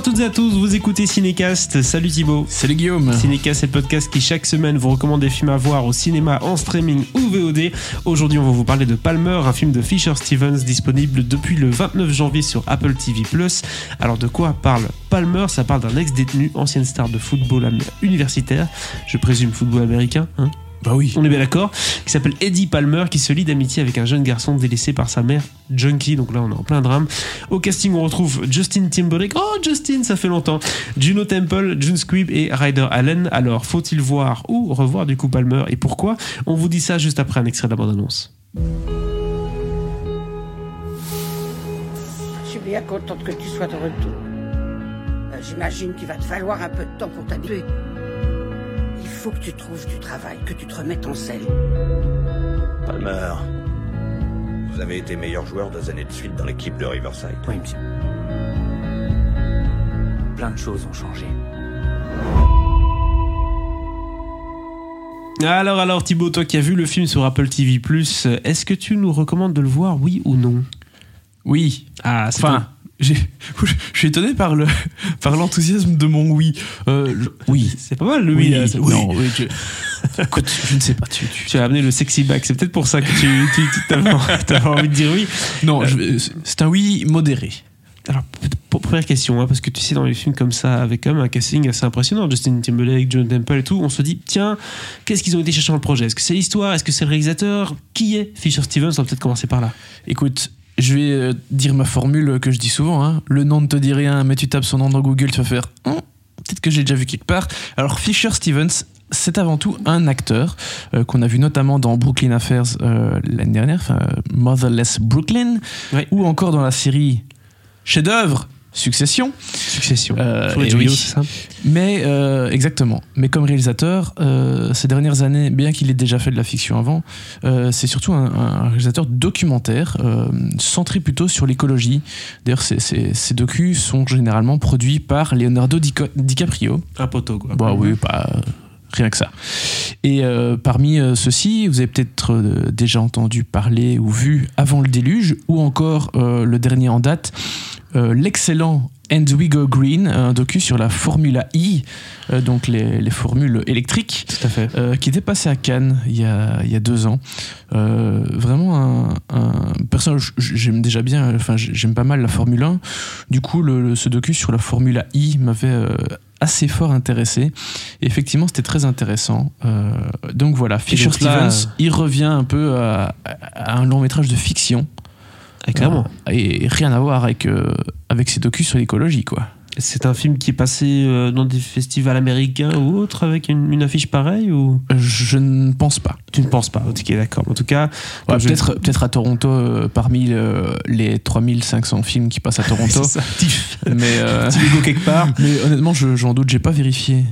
à toutes et à tous, vous écoutez Cinécast. Salut Thibaut. Salut Guillaume. Cinécast, c'est le podcast qui chaque semaine vous recommande des films à voir au cinéma, en streaming ou VOD. Aujourd'hui, on va vous parler de Palmer, un film de Fisher Stevens disponible depuis le 29 janvier sur Apple TV+. Alors de quoi parle Palmer? Ça parle d'un ex-détenu, ancienne star de football universitaire, je présume football américain, hein? Bah oui. On est bien d'accord. Qui s'appelle Eddie Palmer, qui se lie d'amitié avec un jeune garçon délaissé par sa mère, Junkie. Donc là, on est en plein drame. Au casting, on retrouve Justin Timberlake. Oh, Justin, ça fait longtemps. Juno Temple, June Squibb et Ryder Allen. Alors, faut-il voir ou revoir du coup Palmer et pourquoi? On vous dit ça juste après un extrait de la bande-annonce. Je suis bien contente que tu sois de retour. Euh, J'imagine qu'il va te falloir un peu de temps pour t'habituer. Il faut que tu trouves du travail, que tu te remettes en selle. Palmer, vous avez été meilleur joueur deux années de suite dans l'équipe de Riverside. Oui, monsieur. Plein de choses ont changé. Alors, alors Thibaut, toi qui as vu le film sur Apple TV+, est-ce que tu nous recommandes de le voir, oui ou non? Oui. Ah, c'est Enfin, je suis étonné par le par l'enthousiasme de mon oui. Euh, je- oui. c'est pas mal le oui. Non, oui. Écoute, je ne sais pas. Tu, tu- Tu as amené le sexy back, c'est peut-être pour ça que tu, tu, t'avais envie de dire oui. Non, je- c'est un oui modéré. Alors, première question, hein, parce que tu sais, dans les films comme ça, avec quand même un casting assez impressionnant, Justin Timberlake, John Temple et tout, on se dit, tiens, qu'est-ce qu'ils ont été chercher dans le projet? Est-ce que c'est l'histoire? Est-ce que c'est le réalisateur? Qui est Fisher Stevens? On va peut-être commencer par là. Écoute, je vais euh, dire ma formule que je dis souvent. hein. Le nom ne te dit rien, mais tu tapes son nom dans Google, tu vas faire Hum, peut-être que j'ai déjà vu quelque part. Alors Fisher Stevens, c'est avant tout un acteur euh, qu'on a vu notamment dans Brooklyn Affairs euh, l'année dernière, Motherless Brooklyn, Ouais. ou encore dans la série chef-d'œuvre Succession. Succession. Euh, Sur les et tuyaux, oui. c'est ça Mais euh, exactement. Mais comme réalisateur, euh, ces dernières années, bien qu'il ait déjà fait de la fiction avant, euh, c'est surtout un, un réalisateur documentaire euh, centré plutôt sur l'écologie. D'ailleurs, ces, ces, ces docus sont généralement produits par Leonardo Dico- DiCaprio. Un poteau, quoi. Bah oui, pas rien que ça. Et euh, parmi euh, ceux-ci, vous avez peut-être euh, déjà entendu parler ou vu Avant le déluge, ou encore euh, le dernier en date, euh, l'excellent And We Go Green, un docu sur la Formula I, euh, donc les, les formules électriques. Tout à fait. euh, qui était passé à Cannes il y a, il y a deux ans. Euh, vraiment un, un personnage, j'aime déjà bien, enfin j'aime pas mal la Formule 1. Du coup, le, le- ce docu sur la Formule I m'avait assez fort intéressé. Et effectivement, c'était très intéressant. Donc voilà, Fisher Stevens, il revient un peu à, à un long métrage de fiction. Clairement. Euh, et rien à voir avec, euh, avec ces docus sur l'écologie, quoi. C'est un film qui est passé euh, dans des festivals américains ou autres avec une, une affiche pareille ou? Je ne pense pas. tu ne penses pas Ok, d'accord. En tout cas, Ouais, je- peut-être, à Toronto, euh, parmi euh, les 3500 films qui passent à Toronto. Ça. mais, euh, logo quelque part. mais honnêtement, je- j'en doute, j'ai pas vérifié.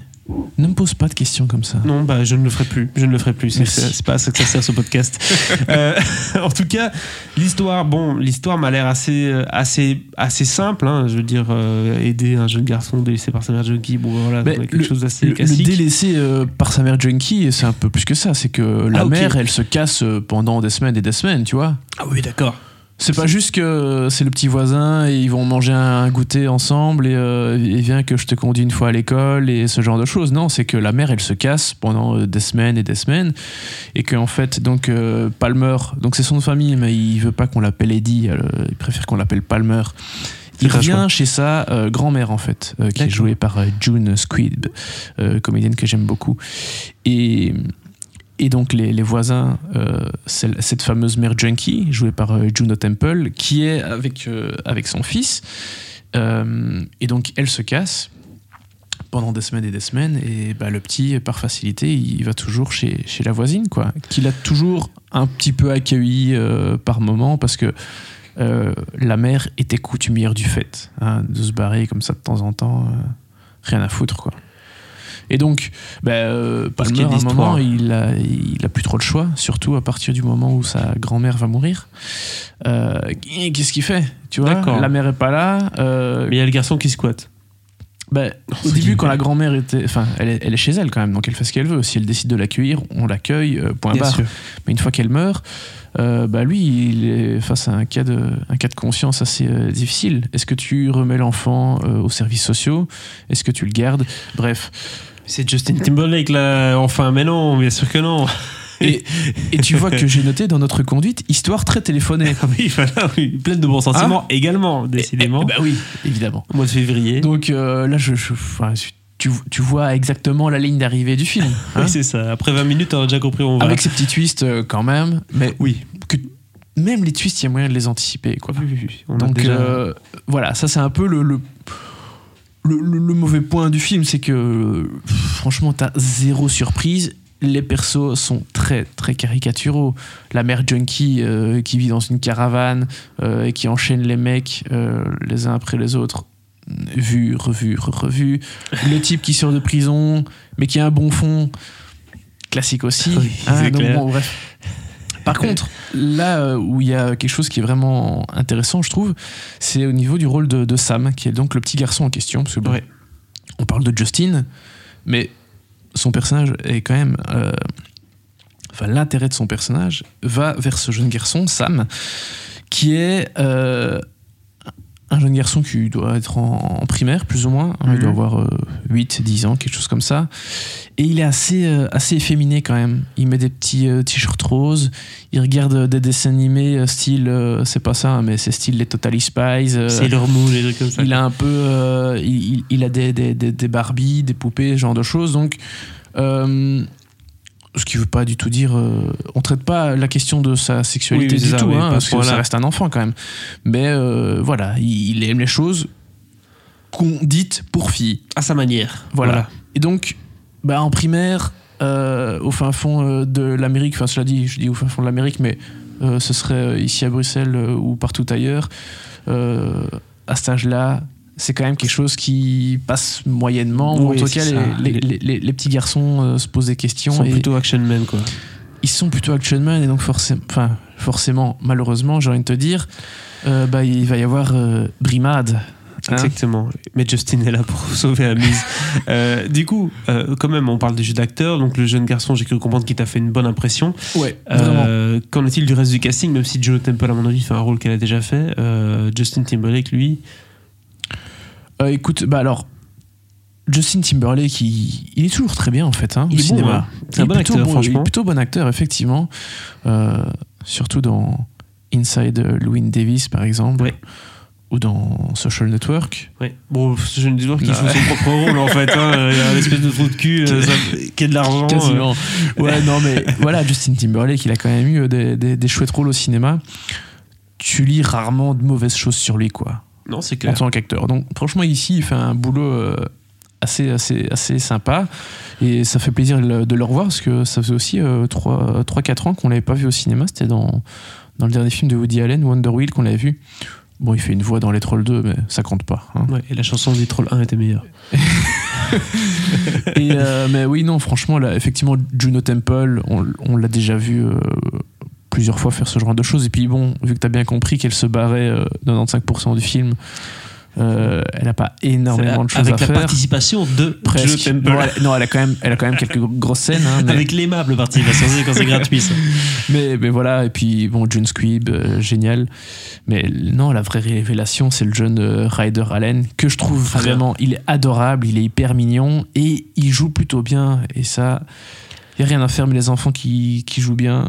Ne me pose pas de questions comme ça. Non, bah, je ne le ferai plus. Je ne le ferai plus. C'est, pas à ça que ça sert ce podcast. Euh, en tout cas, l'histoire, bon, l'histoire m'a l'air assez, euh, assez, assez simple. hein. je veux dire, euh, aider un jeune garçon délaissé par sa mère junkie. Bon, voilà, quelque le- chose d'assez le classique. délaissé euh, par sa mère junkie, c'est un peu plus que ça. C'est que la Ah, ok. mère, elle se casse pendant des semaines et des semaines, tu vois. Ah oui, d'accord. C'est pas juste que c'est le petit voisin et ils vont manger un goûter ensemble et euh, il vient que je te conduis une fois à l'école et ce genre de choses. Non, c'est que la mère elle se casse pendant euh, des semaines et des semaines et qu'en fait donc euh, Palmer, donc c'est son de famille mais il veut pas qu'on l'appelle Eddie, euh, il préfère qu'on l'appelle Palmer. Il revient chez sa euh, grand-mère en fait, qui est jouée par June Squibb, comédienne que j'aime beaucoup. Et et donc les, voisins, euh, cette fameuse mère junkie, jouée par euh, Juno Temple, qui est avec, euh, avec son fils. Et donc elle se casse pendant des semaines et des semaines. Et bah, le petit, par facilité, il va toujours chez, chez la voisine, quoi. Qu'il a toujours un petit peu accueilli par moment, parce que la mère était coutumière du fait, hein, de se barrer comme ça de temps en temps, rien à foutre, quoi. Et donc, bah, euh, Parce Palmer, qu'il y a à un d'histoire. moment, il a, il a plus trop le choix, surtout à partir du moment où sa grand-mère va mourir. Euh, Qu'est-ce qu'il fait Tu vois, la mère est pas là. euh, Mais il y a le garçon qui squatte. Bah, au début, quand la grand-mère était. Enfin, elle est, elle est chez elle quand même, donc elle fait ce qu'elle veut. Si elle décide de l'accueillir, on l'accueille, euh, point Bien barre. sûr. Mais une fois qu'elle meurt, euh, bah lui, il est face à un cas de, un cas de conscience assez euh, difficile. Est-ce que tu remets l'enfant euh, aux services sociaux? Est-ce que tu le gardes? Bref. C'est Justin Timberlake là, enfin, mais non, bien sûr que non. Et, et tu vois que j'ai noté dans notre conduite histoire très téléphonée. Ah oui, voilà, oui, pleine de bons sentiments également, décidément. Eh, bah oui, évidemment. Au mois de février. Donc euh, là, je, je- enfin, tu, tu vois exactement la ligne d'arrivée du film. hein. oui, c'est ça. Après 20 minutes, on a déjà compris où on va. Avec ces petits twists euh, quand même. Mais Oui. que même les twists, il y a moyen de les anticiper. Quoi. Oui, oui, oui. On a Donc déjà- euh, voilà, ça c'est un peu le, le, le- le- le mauvais point du film, c'est que franchement, t'as zéro surprise. Les persos sont très très caricaturaux. La mère junkie euh, qui vit dans une caravane euh, et qui enchaîne les mecs euh, les uns après les autres, vu, revu, re- revu. Le type qui sort de prison mais qui a un bon fond, classique aussi. Oui, Hein, donc bon, bref. Par contre, là euh, où il y a quelque chose qui est vraiment intéressant, je trouve, c'est au niveau du rôle de, de Sam, qui est donc le petit garçon en question. Parce que bon, Ouais. on parle de Justin, mais son personnage est quand même. euh, Enfin, l'intérêt de son personnage va vers ce jeune garçon, Sam, qui est euh, un jeune garçon qui doit être en, en primaire, plus ou moins. hein, Il doit Mhm. avoir euh, 8, 10 ans, quelque chose comme ça. Et il est assez, euh, assez efféminé quand même. Il met des petits euh, t-shirts roses. Il regarde euh, des dessins animés style, c'est pas ça, hein, mais c'est style les Totally Spies. C'est leur mou, les trucs comme ça. il a un peu. il, a des, des, des, des Barbies, des poupées, ce genre de choses. Donc. Ce qui veut pas du tout dire. euh, on traite pas la question de sa sexualité Oui, du ça, tout, oui, hein, parce ce que ça reste un enfant quand même. Mais euh, voilà, il, il aime les choses qu'on dites pour filles. À sa manière. Voilà. Et donc, bah, en primaire, euh, au fin fond de l'Amérique, enfin cela dit, je dis au fin fond de l'Amérique, mais euh, ce serait ici à Bruxelles euh, ou partout ailleurs, euh, à cet âge-là, c'est quand même quelque chose qui passe moyennement, ou en tout cas, les, les- les- les- les petits garçons euh, se posent des Ils questions. sont et plutôt action men, quoi. Ils sont plutôt action man, et donc forcément, enfin, forcément, malheureusement, j'ai envie de te dire, euh, bah, il va y avoir euh, brimade. hein. Exactement. Mais Justin est là pour sauver la mise. Euh, du coup, euh, quand même, on parle du jeu d'acteur. Donc, le jeune garçon, j'ai cru comprendre qu'il t'a fait une bonne impression. Ouais, vraiment. Euh, Qu'en est-il du reste du casting? Même si Joe Temple, à mon avis, fait un rôle qu'elle a déjà fait. Justin Timberlake, lui. Euh, écoute, bah alors, Justin Timberlake, il, il est toujours très bien en fait hein, Il au est bon, cinéma. hein. C'est Il un bon plutôt acteur, Il franchement. est plutôt bon acteur, effectivement. Euh, surtout dans Inside Louis Davis, par exemple. Ouais. Ou dans Social Network. Ouais. Bon, joueur qui Ouais. joue son propre rôle, en fait. hein. Il y a un espèce de trou de cul euh, qui a de l'argent. euh. Quasiment. Ouais, non, mais voilà, Justin Timberlake, il a quand même eu euh, des, des- des chouettes rôles au cinéma. Tu lis rarement de mauvaises choses sur lui, quoi. Non, c'est en clair. tant qu'acteur. Donc franchement ici il fait un boulot euh, assez, assez, assez sympa et ça fait plaisir de le revoir parce que ça faisait aussi 3-4 ans qu'on l'avait pas vu au cinéma, c'était dans, dans le dernier film de Woody Allen, Wonder Wheel qu'on l'avait vu. Bon il fait une voix dans les Trolls 2 mais ça compte pas. hein. Ouais, et la chanson des Trolls 1 était meilleure. Et, euh, mais oui non franchement là, effectivement Juno Temple on, on l'a déjà vu euh, plusieurs fois faire ce genre de choses et puis bon vu que tu as bien compris qu'elle se barrait euh, 95% du film euh, elle n'a pas énormément de choses Avec à la faire. participation de Presque. Joe Temple. Non, elle, non, elle a quand même, elle a quand même quelques grosses scènes. hein, mais, Avec l'aimable participation, c'est quand c'est gratuit, ça. mais, mais voilà. Et puis bon, John Squibb, euh, génial. Mais non, la vraie révélation, c'est le jeune euh, Ryder Allen que je trouve vraiment, il est adorable, il est hyper mignon et il joue plutôt bien. Et ça, il y a rien à faire. Mais les enfants qui, qui jouent bien,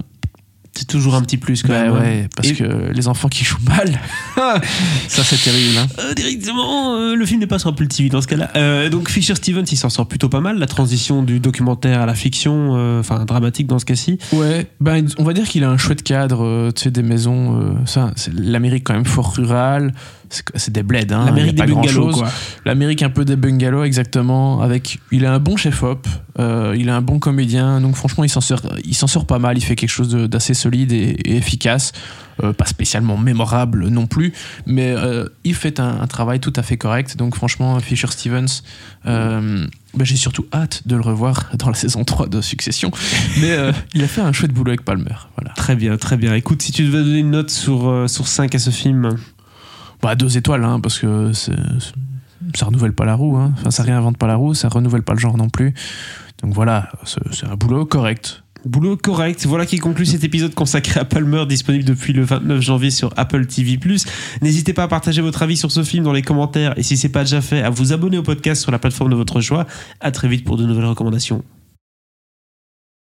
C'est toujours un petit plus, quand bah même. ouais, parce Et- que les enfants qui jouent mal, ça c'est terrible. hein. Euh, directement, euh, le film n'est pas sur Apple TV dans ce cas-là. Euh, donc Fisher Stevens, il s'en sort plutôt pas mal. La transition du documentaire à la fiction, enfin dramatique dans ce cas-ci. Ouais, ben, on va dire qu'il a un chouette cadre, tu sais, des maisons. ça, c'est l'Amérique quand même fort rurale. C'est des bleds, hein. L'Amérique des bungalows. L'Amérique un peu des bungalows, exactement. Avec, il a un bon chef-op, il a un bon comédien, donc franchement, il s'en sort, il s'en sort pas mal. Il fait quelque chose d'assez solide et, et efficace. Euh, pas spécialement mémorable non plus, mais euh, il fait un, un travail tout à fait correct. Donc franchement, Fisher Stevens, euh, ben, j'ai surtout hâte de le revoir dans la saison 3 de Succession. Mais il a fait un chouette boulot avec Palmer. Voilà. Très bien, très bien. Écoute, si tu devais donner une note sur, sur 5 à ce film, Bah, deux étoiles, hein, parce que c'est- c'est- ça renouvelle pas la roue. Hein. Enfin, ça réinvente pas la roue, ça renouvelle pas le genre non plus. Donc voilà, c'est c'est un boulot correct. Boulot correct. Voilà qui conclut cet épisode consacré à Palmer, disponible depuis le 29 janvier sur Apple TV+. N'hésitez pas à partager votre avis sur ce film dans les commentaires et si c'est pas déjà fait, à vous abonner au podcast sur la plateforme de votre choix. À très vite pour de nouvelles recommandations.